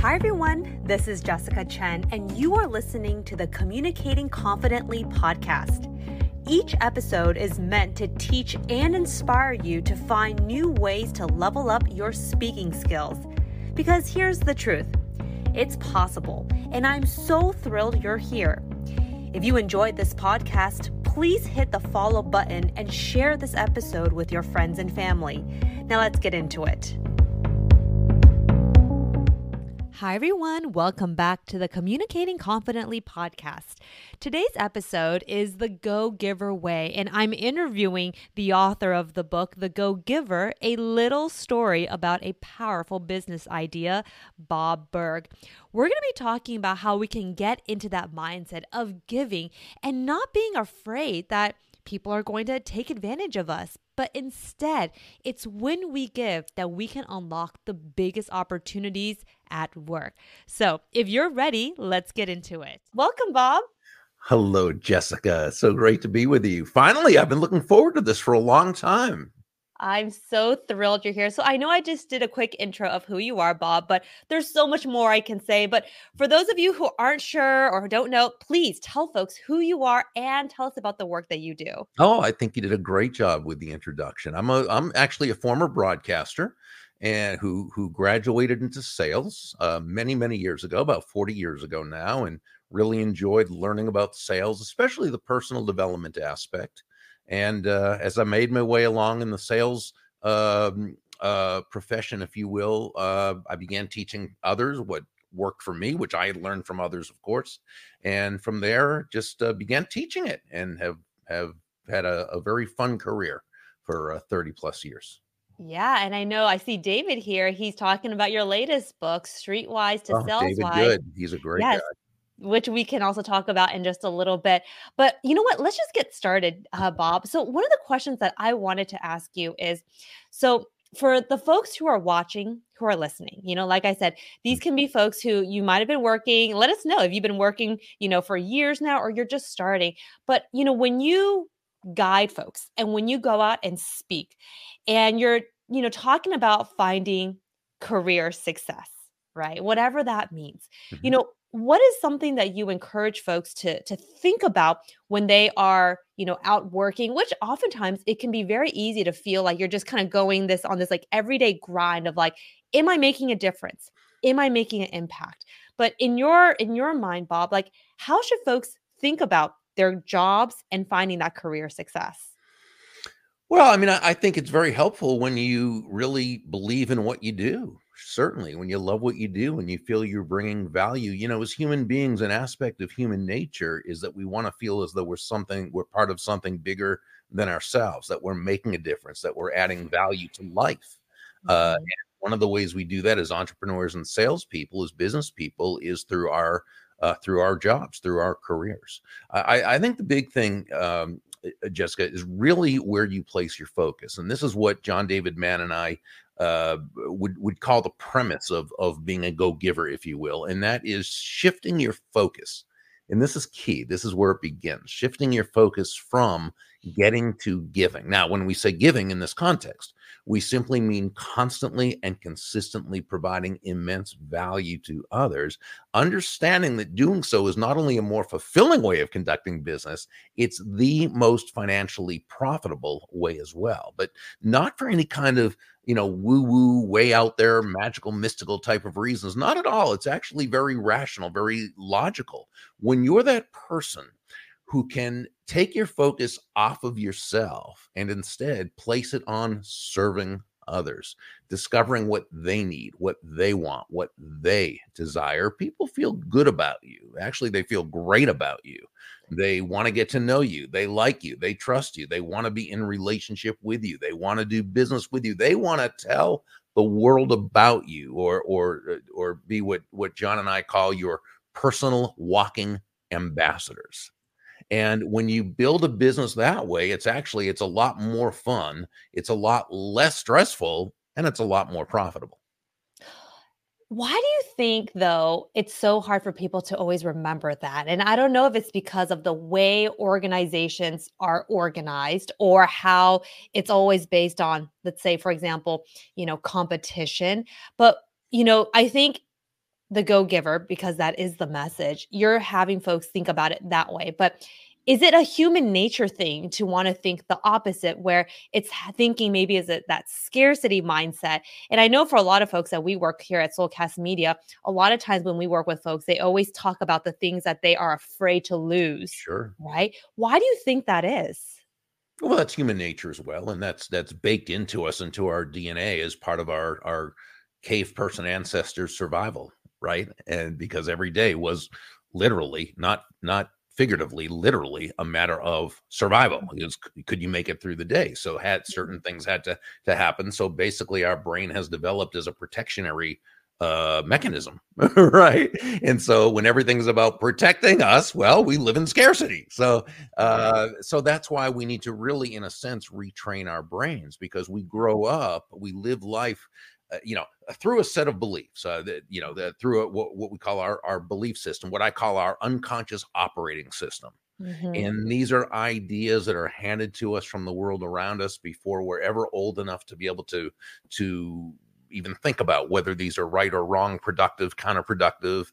Hi, everyone. This is Jessica Chen, and you are listening to the Communicating Confidently podcast. Each episode is meant to teach and inspire you to find new ways to level up your speaking skills. Because here's the truth it's possible, and I'm so thrilled you're here. If you enjoyed this podcast, please hit the follow button and share this episode with your friends and family. Now, let's get into it. Hi, everyone. Welcome back to the Communicating Confidently podcast. Today's episode is The Go Giver Way, and I'm interviewing the author of the book, The Go Giver A Little Story About a Powerful Business Idea, Bob Burg. We're going to be talking about how we can get into that mindset of giving and not being afraid that people are going to take advantage of us. But instead, it's when we give that we can unlock the biggest opportunities at work. So if you're ready, let's get into it. Welcome, Bob. Hello, Jessica. So great to be with you. Finally, I've been looking forward to this for a long time. I'm so thrilled you're here. So I know I just did a quick intro of who you are, Bob, but there's so much more I can say. But for those of you who aren't sure or don't know, please tell folks who you are and tell us about the work that you do. Oh, I think you did a great job with the introduction. I'm a I'm actually a former broadcaster and who who graduated into sales uh, many many years ago, about 40 years ago now, and really enjoyed learning about sales, especially the personal development aspect. And uh, as I made my way along in the sales um, uh, profession, if you will, uh, I began teaching others what worked for me, which I had learned from others, of course. And from there, just uh, began teaching it and have have had a, a very fun career for uh, 30 plus years. Yeah, and I know I see David here. He's talking about your latest book, Streetwise to Oh, Sales David Good. He's a great Yes, guy. Which we can also talk about in just a little bit. But you know what? Let's just get started, uh, Bob. So, one of the questions that I wanted to ask you is so, for the folks who are watching, who are listening, you know, like I said, these can be folks who you might have been working. Let us know if you've been working, you know, for years now or you're just starting. But, you know, when you guide folks and when you go out and speak and you're, you know, talking about finding career success, right? Whatever that means. You Mhm. know, what is something that you encourage folks to to think about when they are, you know, out working, which oftentimes it can be very easy to feel like you're just kind of going this on this like everyday grind of like am I making a difference? Am I making an impact? But in your in your mind, Bob, like how should folks think about their jobs and finding that career success? Well, I mean, I, I think it's very helpful when you really believe in what you do. Certainly, when you love what you do and you feel you're bringing value. You know, as human beings, an aspect of human nature is that we want to feel as though we're something, we're part of something bigger than ourselves, that we're making a difference, that we're adding value to life. Uh, Mhm. and one of the ways we do that as entrepreneurs and salespeople, as business people, is through our uh, through our jobs, through our careers. I, I I think the big thing, um, uh, Jessica, is really where you place your focus, and this is what John David Mann and I uh, would would call the premise of of being a go giver, if you will, and that is shifting your focus. And this is key. This is where it begins. Shifting your focus from getting to giving. Now, when we say giving in this context, We simply mean constantly and consistently providing immense value to others, understanding that doing so is not only a more fulfilling way of conducting business, it's the most financially profitable way as well. But not for any kind of you know, woo woo, way out there, magical, mystical type of reasons. Not at all. It's actually very rational, very logical. When you're that person who can take your focus off of yourself and instead place it on serving others, discovering what they need, what they want, what they desire, people feel good about you. Actually, they feel great about you. They want to get to know you. They like you. They trust you. They want to be in relationship with you. They want to do business with you. They want to tell the world about you or or or be what what John and I call your personal walking ambassadors. And when you build a business that way, it's actually it's a lot more fun, it's a lot less stressful, and it's a lot more profitable. Why do you think, though, it's so hard for people to always remember that? And I don't know if it's because of the way organizations are organized or how it's always based on, let's say, for example, you know, competition. But, you know, I think the go giver, because that is the message, you're having folks think about it that way. But is it a human nature thing to want to think the opposite where it's thinking maybe is it that scarcity mindset? And i know for a lot of folks that we work here at soulcast media a lot of times when we work with folks they always talk about the things that they are afraid to lose sure. right? Why do you think that is? Well that's human nature as well and that's that's baked into us into our dna as part of our our cave person ancestors survival right and because every day was literally not not figuratively, literally a matter of survival. Is could you make it through the day? So had mm-hmm. certain things had to to happen. So basically, our brain has developed as a protectionary uh mechanism right and so when everything's about protecting us well we live in scarcity so uh so that's why we need to really in a sense retrain our brains because we grow up we live life uh, you know, uh, through a set of beliefs, uh, that you know, that through a, what, what we call our our belief system, what I call our unconscious operating system. Mm-hmm. And these are ideas that are handed to us from the world around us before we're ever old enough to be able to to even think about whether these are right or wrong, productive, counterproductive,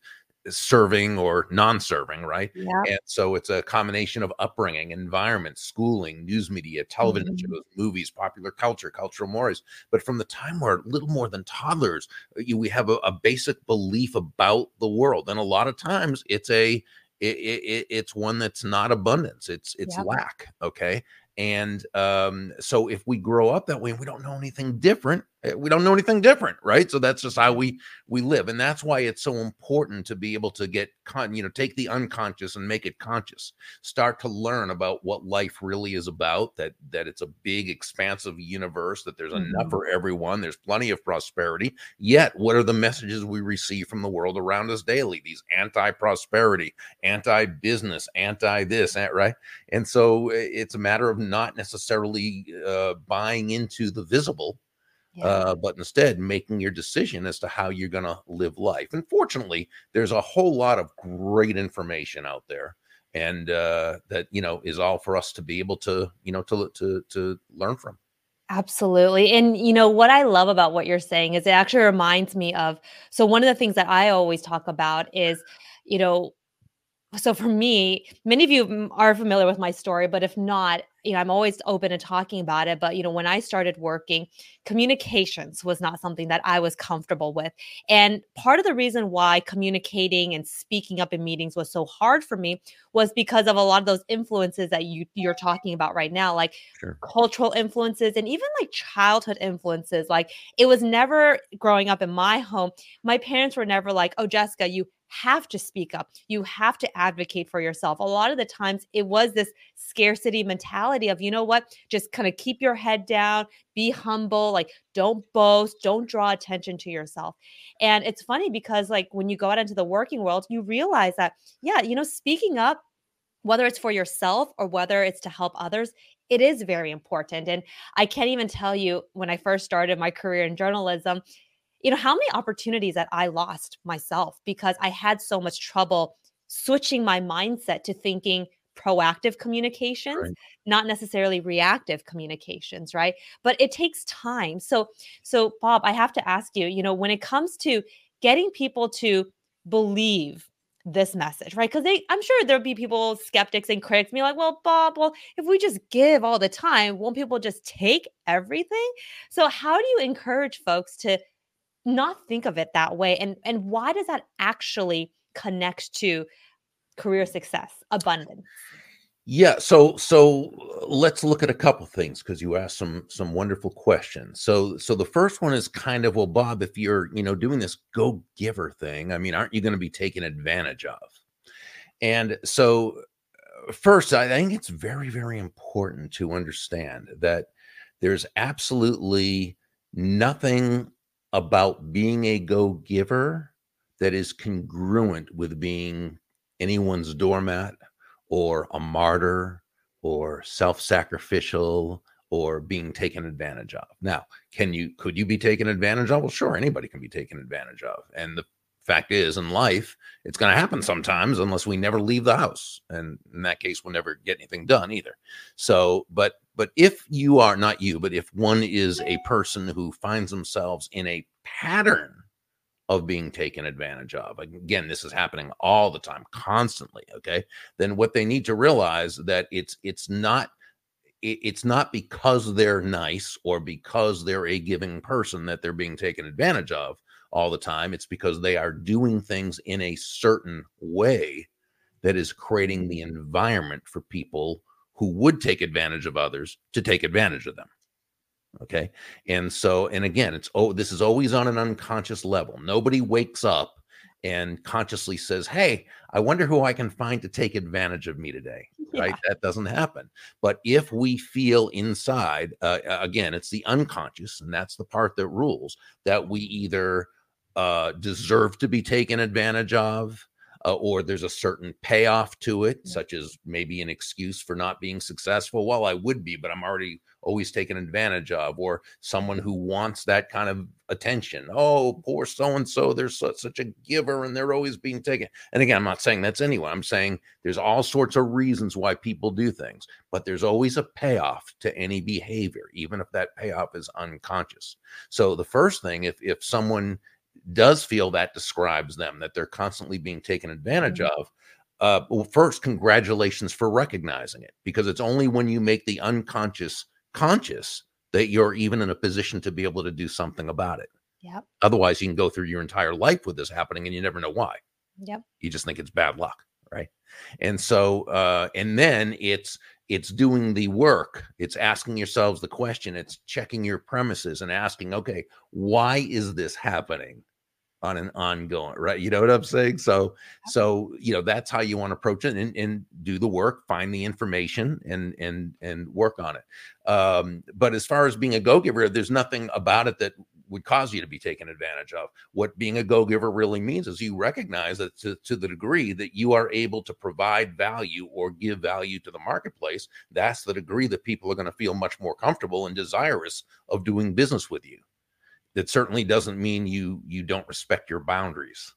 serving or non-serving right yeah. and so it's a combination of upbringing environment schooling news media television mm-hmm. shows movies popular culture cultural mores but from the time we're little more than toddlers uh, you, we have a, a, basic belief about the world and a lot of times it's a it, it, it's one that's not abundance it's it's yep. lack okay and um, so if we grow up that way and we don't know anything different, we don't know anything different, right? So that's just how we we live, and that's why it's so important to be able to get con- you know take the unconscious and make it conscious. Start to learn about what life really is about. That that it's a big, expansive universe. That there's mm-hmm. enough for everyone. There's plenty of prosperity. Yet, what are the messages we receive from the world around us daily? These anti-prosperity, anti-business, anti-this, right? And so eh, it's a matter of not necessarily uh, buying into the visible, yeah. uh, but instead making your decision as to how you're going to live life. And fortunately, there's a whole lot of great information out there, and uh, that you know is all for us to be able to you know to to to learn from. Absolutely. And you know what I love about what you're saying is it actually reminds me of so one of the things that I always talk about is you know so for me, many of you are familiar with my story, but if not, you know, I'm always open to talking about it. But, you know, when I started working, communications was not something that I was comfortable with. And part of the reason why communicating and speaking up in meetings was so hard for me was because of a lot of those influences that you you're talking about right now, like sure. cultural influences and even like childhood influences. Like it was never growing up in my home, my parents were never like, oh, Jessica, you have to speak up. You have to advocate for yourself. A lot of the times it was this scarcity mentality of, you know what, just kind of keep your head down, be humble, like don't boast, don't draw attention to yourself. And it's funny because, like, when you go out into the working world, you realize that, yeah, you know, speaking up, whether it's for yourself or whether it's to help others, it is very important. And I can't even tell you when I first started my career in journalism, you know, how many opportunities that I lost myself because I had so much trouble switching my mindset to thinking proactive communications, Right. not necessarily reactive communications, right? But it takes time. So so Bob, I have to ask you, you know, when it comes to getting people to believe this message, right? Because they, I'm sure there'll be people, skeptics and critics, be like, well, Bob, well, if we just give all the time, won't people just take everything? So, how do you encourage folks to not think of it that way? And and why does that actually connect to career success, abundance? Yeah, so so uh, let's look at a couple things because you asked some some wonderful questions. So so the first one is kind of well, Bob, if you're you know doing this go giver thing, I mean, aren't you going to be taken advantage of? And so uh, first, I think it's very very important to understand that there's absolutely nothing about being a go giver that is congruent with being anyone's doormat or a martyr or self-sacrificial or being taken advantage of. Now, can you could you be taken advantage of? Well, sure, anybody can be taken advantage of. And the fact is in life, it's going to happen sometimes unless we never leave the house. And in that case, we'll never get anything done either. So, but but if you are not you, but if one is a person who finds themselves in a pattern of being taken advantage of. Again, this is happening all the time, constantly. Okay, then what they need to realize that it's it's not it's not because they're nice or because they're a giving person that they're being taken advantage of all the time. It's because they are doing things in a certain way that is creating the environment for people who would take advantage of others to take advantage of them. Okay. And so, and again, it's oh, this is always on an unconscious level. Nobody wakes up and consciously says, Hey, I wonder who I can find to take advantage of me today. Yeah. Right. That doesn't happen. But if we feel inside, uh, again, it's the unconscious, and that's the part that rules that we either uh, deserve to be taken advantage of, uh, or there's a certain payoff to it, Yeah. such as maybe an excuse for not being successful. Well, I would be, but I'm already always taken advantage of, or someone who wants that kind of attention. Oh, poor so and so, they're such, such a giver and they're always being taken. And again, I'm not saying that's anyone. I'm saying there's all sorts of reasons why people do things, but there's always a payoff to any behavior, even if that payoff is unconscious. So the first thing, if if someone does feel that describes them that they're constantly being taken advantage Mhm. of uh well first congratulations for recognizing it because it's only when you make the unconscious conscious that you're even in a position to be able to do something about it. Yep. otherwise you can go through your entire life with this happening and you never know why. Yep. you just think it's bad luck right? And so uh and then it's it's doing the work. It's asking yourselves the question. It's checking your premises and asking okay why is this happening on an ongoing right? You know what i'm saying? So so you know that's how you want to approach it and, and do the work find the information and and and work on it. Um but as far as being a go-giver there's nothing about it that would cause you to be taken advantage of. What being a go-giver really means is you recognize that to, to the degree that you are able to provide value or give value to the marketplace that's the degree that people are going to feel much more comfortable and desirous of doing business with you that certainly doesn't mean you you don't respect your boundaries.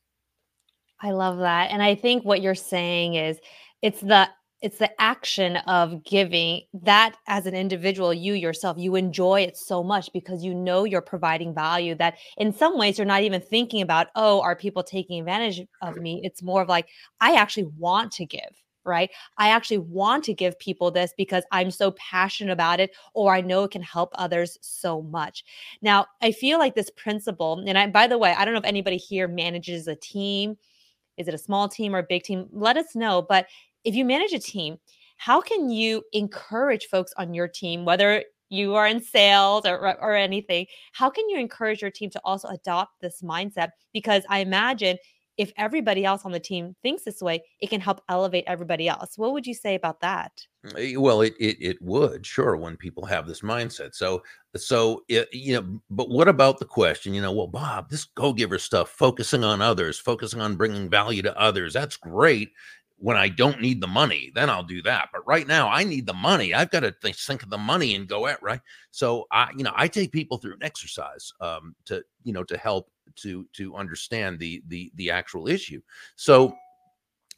I love that. And I think what you're saying is it's the it's the action of giving that as an individual you yourself you enjoy it so much because you know you're providing value that in some ways you're not even thinking about oh are people taking advantage of me? It's more of like i actually want to give right i actually want to give people this because i'm so passionate about it or i know it can help others so much now i feel like this principle and i by the way i don't know if anybody here manages a team is it a small team or a big team? Let us know. But if you manage a team, how can you encourage folks on your team, whether you are in sales or, or anything? How can you encourage your team to also adopt this mindset? Because I imagine if everybody else on the team thinks this way, it can help elevate everybody else. What would you say about that? Eh, Well, it, it it would sure when people have this mindset. So so it, you know, but what about the question? You know, well, Bob, this go giver stuff, focusing on others, focusing on bringing value to others, that's great. When I don't need the money, then I'll do that. But right now, I need the money. I've got to think, think of the money and go at right. So I, you know, I take people through an exercise um, to you know to help to to understand the the the actual issue. So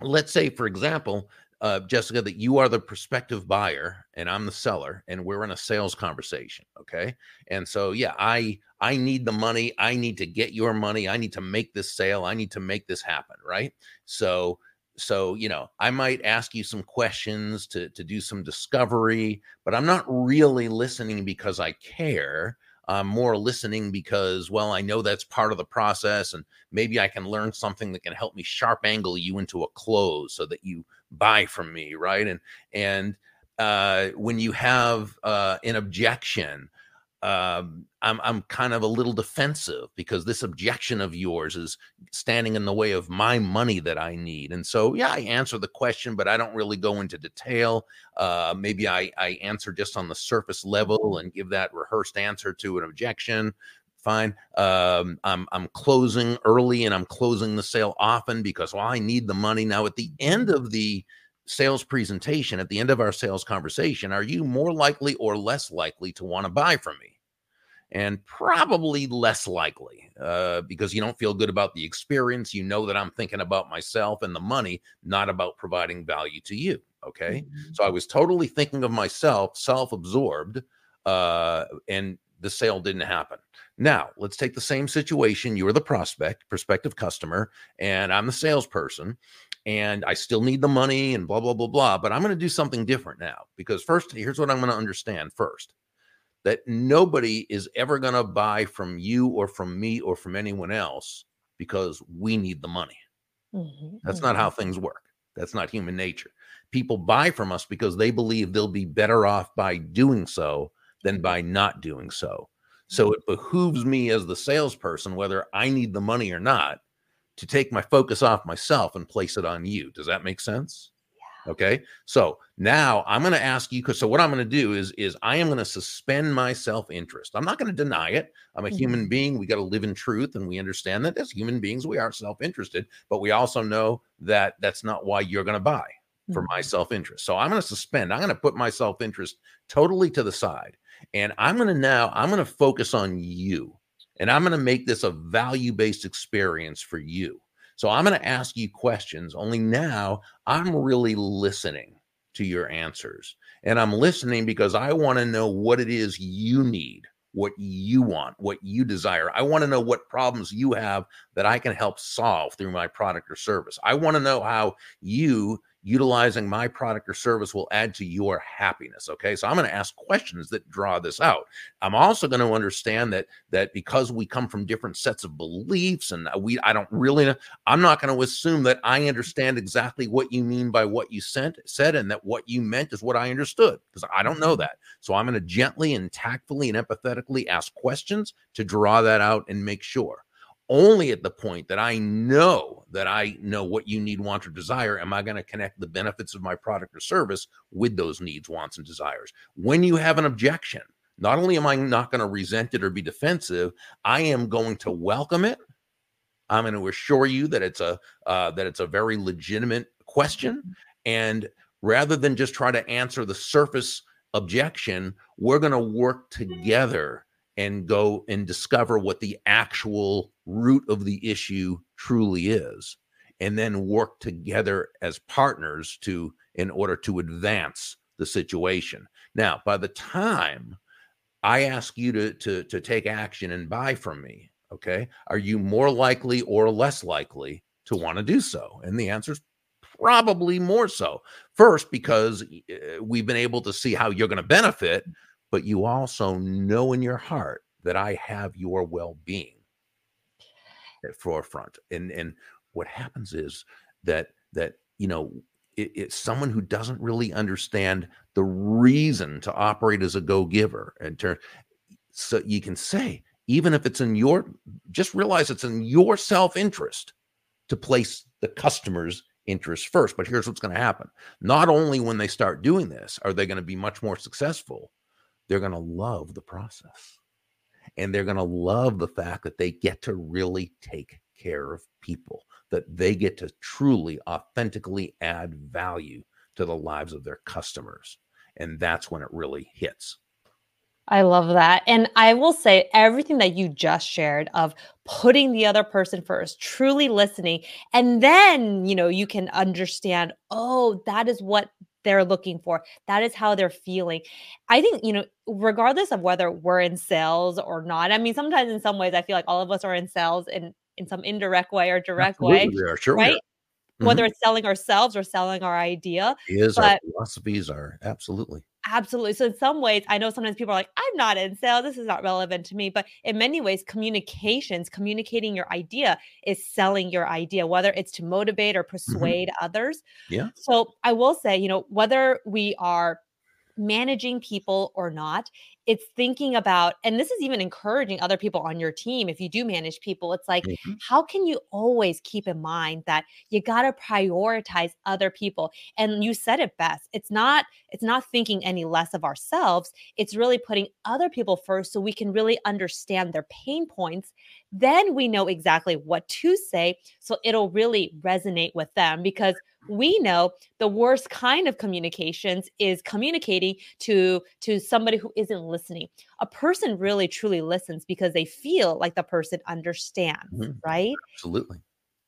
let's say, for example, uh, Jessica, that you are the prospective buyer and I'm the seller, and we're in a sales conversation. Okay. And so, yeah, I I need the money. I need to get your money. I need to make this sale. I need to make this happen. Right. So, so you know, I might ask you some questions to to do some discovery, but I'm not really listening because I care. I'm more listening because, well, I know that's part of the process, and maybe I can learn something that can help me sharp angle you into a close so that you buy from me, right? And and uh, when you have uh, an objection, um, I'm I'm kind of a little defensive because this objection of yours is standing in the way of my money that I need. And so, yeah, I answer the question, but I don't really go into detail. Uh, maybe I I answer just on the surface level and give that rehearsed answer to an objection. Fine. Um, I'm I'm closing early and I'm closing the sale often because well, I need the money now. At the end of the sales presentation, at the end of our sales conversation, are you more likely or less likely to want to buy from me? And probably less likely uh, because you don't feel good about the experience. You know that I'm thinking about myself and the money, not about providing value to you. Okay. Mm-hmm. So I was totally thinking of myself, self absorbed, uh, and the sale didn't happen. Now, let's take the same situation. You are the prospect, prospective customer, and I'm the salesperson and I still need the money and blah, blah, blah, blah. But I'm going to do something different now because first, here's what I'm going to understand first that nobody is ever going to buy from you or from me or from anyone else because we need the money. Mm-hmm. That's not how mm-hmm. things work. That's not human nature. People buy from us because they believe they'll be better off by doing so than by not doing so. So mm-hmm. it behooves me as the salesperson, whether I need the money or not, to take my focus off myself and place it on you. Does that make sense? Yeah. Okay. So now I'm going to ask you because so what I'm going to do is is I am going to suspend my self-interest. I'm not going to deny it. I'm a mm-hmm. human being. We got to live in truth and we understand that as human beings we are self-interested, but we also know that that's not why you're going to buy for my mm-hmm. self-interest. So I'm going to suspend. I'm going to put my self-interest totally to the side. And I'm going to now I'm going to focus on you. And I'm going to make this a value based experience for you. So I'm going to ask you questions, only now I'm really listening to your answers. And I'm listening because I want to know what it is you need, what you want, what you desire. I want to know what problems you have that I can help solve through my product or service. I want to know how you utilizing my product or service will add to your happiness okay? So i'm going to ask questions that draw this out. I'm also going to understand that that because we come from different sets of beliefs and we i don't really know i'm not going to assume that i understand exactly what you mean by what you sent said and that what you meant is what i understood because i don't know that. So i'm going to gently and tactfully and empathetically ask questions to draw that out and make sure only at the point that I know that I know what you need, want, or desire, am I going to connect the benefits of my product or service with those needs, wants, and desires. When you have an objection, not only am I not going to resent it or be defensive, I am going to welcome it. I'm going to assure you that it's a uh, that it's a very legitimate question, and rather than just try to answer the surface objection, we're going to work together and go and discover what the actual root of the issue truly is and then work together as partners to in order to advance the situation. Now by the time i ask you to to to take action and buy from me okay are you more likely or less likely to want to do so? And the answer is probably more so. First because eh, we've been able to see how you're going to benefit but you also know in your heart that I have your well-being eh, at forefront. And and what happens is that that you know it, it's someone who doesn't really understand the reason to operate as a go-giver and turn so you can say even if it's in your just realize it's in your self-interest to place the customer's interest first but here's what's going to happen not only when they start doing this are they going to be much more successful they're going to love the process. And they're going to love the fact that they get to really take care of people, that they get to truly, authentically add value to the lives of their customers. And that's when it really hits. I love that. And I will say everything that you just shared of putting the other person first, truly listening, and then, you know, you can understand, oh, that is what they're looking for. That is how they're feeling. I think, you know, regardless of whether we're in sales or not. I mean, sometimes in some ways I feel like all of us are in sales in in some indirect way or direct Absolutely, way. Sure, right? are. Whether it's selling ourselves or selling our idea. Is our philosophies are absolutely. Absolutely. So in some ways, I know sometimes people are like, I'm not in sales. This is not relevant to me. But in many ways, communications, communicating your idea is selling your idea, whether it's to motivate or mm-hmm. persuade others. Yeah. So I will say, you know, whether we are managing people or not, it's thinking about, and this is even encouraging other people on your team. If you do manage people, it's like, Mhm. how can you always keep in mind that you got to prioritize other people? And you said it best. It's not, it's not thinking any less of ourselves. It's really putting other people first so we can really understand their pain points. Then we know exactly what to say. So it'll really resonate with them because we know the worst kind of communications is communicating to to somebody who isn't listening a person really truly listens because they feel like the person understands Mhm. right Absolutely.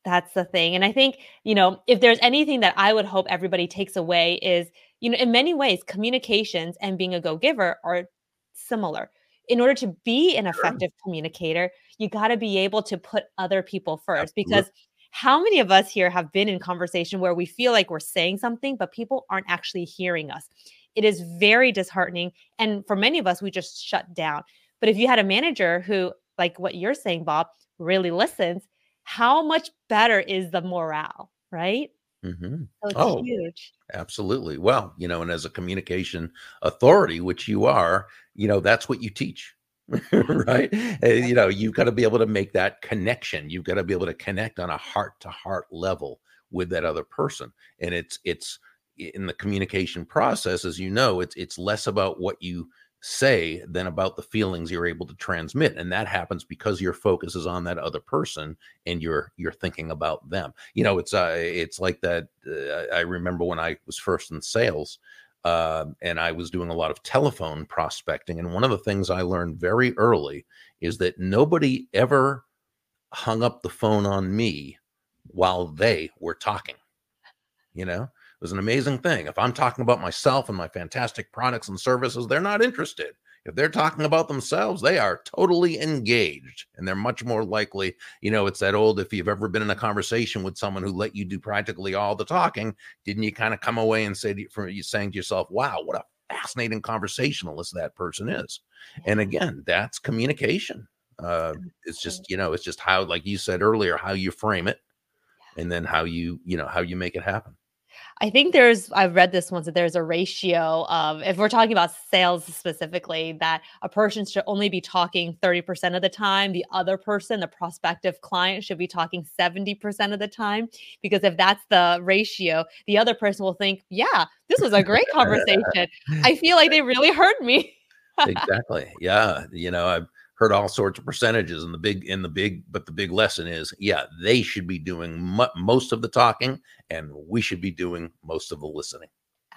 that's the thing and i think you know if there's anything that i would hope everybody takes away is you know in many ways communications and being a go-giver are similar in order to be an effective communicator you got to be able to put other people first because how many of us here have been in conversation where we feel like we're saying something but people aren't actually hearing us it is very disheartening and for many of us we just shut down but if you had a manager who like what you're saying bob really listens how much better is the morale right Mhm. so it's Oh. huge Absolutely. Well, you know, and as a communication authority, which you are, you know, that's what you teach. right? Uh, You know, you've got to be able to make that connection. You've got to be able to connect on a heart to heart level with that other person. And it's it's in the communication process as you know, it's it's less about what you say than about the feelings you're able to transmit and that happens because your focus is on that other person and you're you're thinking about them you know it's uh it's like that uh, i remember when i was first in sales um, and I was doing a lot of telephone prospecting. And one of the things I learned very early is that nobody ever hung up the phone on me while they were talking. You know, it was an amazing thing. If I'm talking about myself and my fantastic products and services, they're not interested. If they're talking about themselves, they are totally engaged and they're much more likely. You know, it's that old if you've ever been in a conversation with someone who let you do practically all the talking, didn't you kind of come away and say to, from you saying to yourself, wow, what a fascinating conversationalist that person is? And again, that's communication. Uh, it's just, you know, it's just how, like you said earlier, how you frame it and then how you, you know, how you make it happen. I think there's, I've read this once that there's a ratio of, if we're talking about sales specifically, that a person should only be talking 30% of the time. The other person, the prospective client, should be talking 70% of the time. Because if that's the ratio, the other person will think, yeah, this was a great conversation. I feel like they really heard me. exactly. Yeah. You know, I've heard all sorts of percentages and the big in the big, but the big lesson is, yeah, they should be doing mo- most of the talking and we should be doing most of the listening.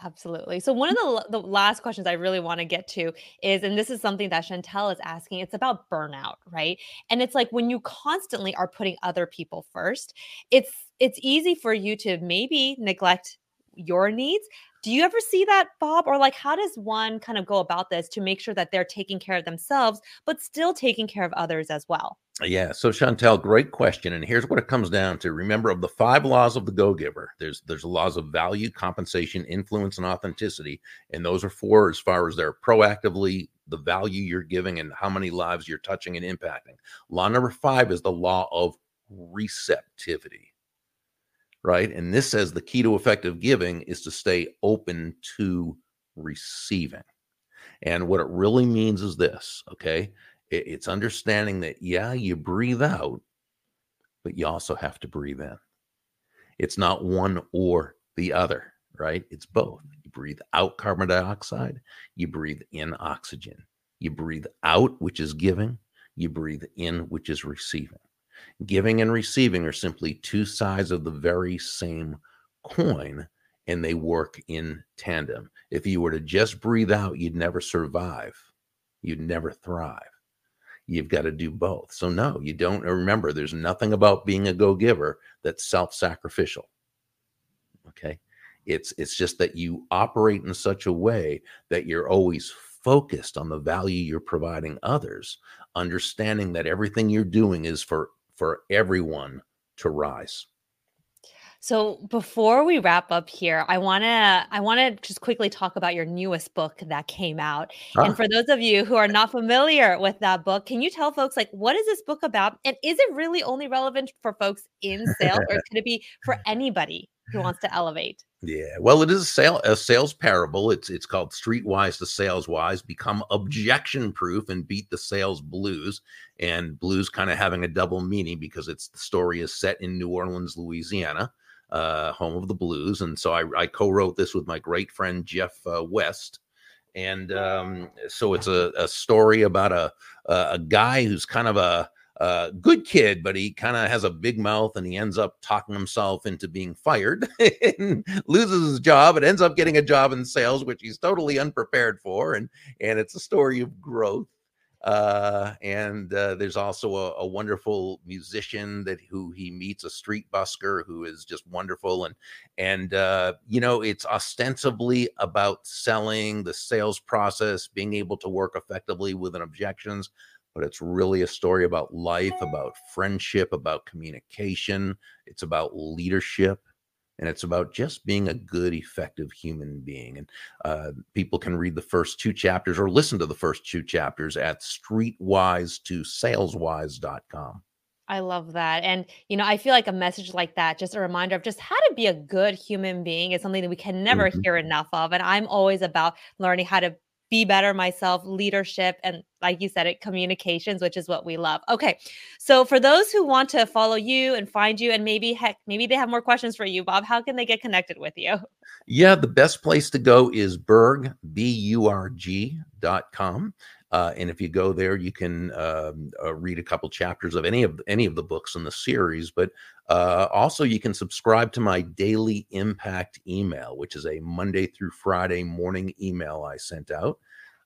Absolutely. So one of the the last questions I really want to get to is, and this is something that Chantel is asking. It's about burnout, right? And it's like when you constantly are putting other people first, it's it's easy for you to maybe neglect your needs. Do you ever see that, Bob? Or like, how does one kind of go about this to make sure that they're taking care of themselves, but still taking care of others as well? Yeah. So Chantel, great question. And here's what it comes down to. Remember, of the five laws of the go-giver, there's there's laws of value, compensation, influence, and authenticity. And those are four as far as they're proactively the value you're giving and how many lives you're touching and impacting. Law number five is the law of receptivity. Right. And this says the key to effective giving is to stay open to receiving. And what it really means is this, okay? It's understanding that yeah you breathe out but you also have to breathe in it's not one or the other right it's both you breathe out carbon dioxide you breathe in oxygen you breathe out which is giving you breathe in which is receiving giving and receiving are simply two sides of the very same coin and they work in tandem if you were to just breathe out you'd never survive you'd never thrive. You've got to do both. So, no, you don't remember, there's nothing about being a go giver that's self sacrificial. Okay. It's, it's just that you operate in such a way that you're always focused on the value you're providing others, understanding that everything you're doing is for for everyone to rise. So before we wrap up here, I want to I want to just quickly talk about your newest book that came out. Ah. And for those of you who are not familiar with that book, can you tell folks like what is this book about and is it really only relevant for folks in sales or could it be for anybody who wants to elevate? Yeah, well, it is a sale a sales parable. It's it's called Streetwise to Sales Wise. Become objection proof and beat the sales blues. And blues kind of having a double meaning because it's the story is set in New Orleans, Louisiana, uh, home of the blues. And so I, I co-wrote this with my great friend Jeff uh, West. And um, so it's a, a story about a a guy who's kind of a uh, good kid, but he kind of has a big mouth and he ends up talking himself into being fired and loses his job and ends up getting a job in sales, which he's totally unprepared for. And and it's a story of growth. Uh, and uh, there's also a, a, wonderful musician that who he meets, a street busker who is just wonderful. And and uh, you know, it's ostensibly about selling the sales process, being able to work effectively within objections but it's really a story about life, about friendship, about communication. It's about leadership. And it's about just being a good, effective human being. And uh, people can read the first two chapters or listen to the first two chapters at streetwise to saleswise.com. I love that. And, you know, I feel like a message like that, just a reminder of just how to be a good human being is something that we can never mm-hmm. hear enough of. And I'm always about learning how to be better myself, leadership, and like you said, it communications, which is what we love. Okay. So for those who want to follow you and find you, and maybe heck, maybe they have more questions for you, Bob, how can they get connected with you? Yeah, the best place to go is burg, B-U-R-G dot com. Uh, and if you go there, you can um, uh, read a couple chapters of any of any of the books in the series. But uh, also, you can subscribe to my daily impact email, which is a Monday through Friday morning email I sent out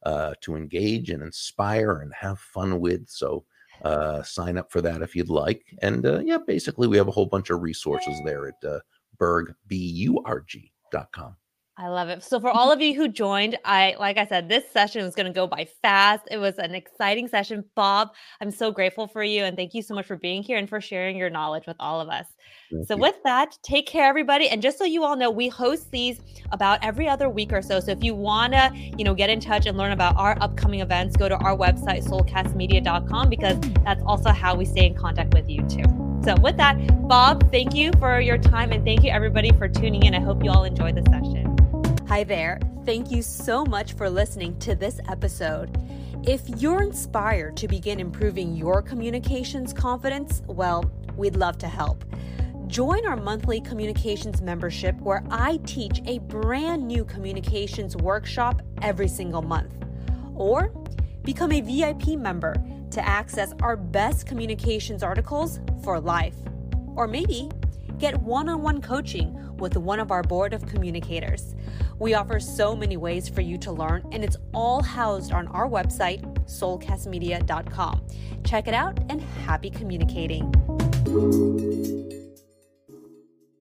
uh, to engage and inspire and have fun with. So uh, sign up for that if you'd like. And uh, yeah, basically, we have a whole bunch of resources there at uh, Burg B U R G dot com. I love it. So for all of you who joined, I like I said, this session was going to go by fast. It was an exciting session. Bob, I'm so grateful for you and thank you so much for being here and for sharing your knowledge with all of us. Thank so you. with that, take care everybody. And just so you all know, we host these about every other week or so. So if you want to, you know, get in touch and learn about our upcoming events, go to our website soulcastmedia.com because that's also how we stay in contact with you too. So with that, Bob, thank you for your time and thank you everybody for tuning in. I hope you all enjoyed the session. Hi there. Thank you so much for listening to this episode. If you're inspired to begin improving your communications confidence, well, we'd love to help. Join our monthly communications membership where I teach a brand new communications workshop every single month. Or become a VIP member to access our best communications articles for life. Or maybe get one on one coaching with one of our board of communicators. We offer so many ways for you to learn, and it's all housed on our website, soulcastmedia.com. Check it out and happy communicating.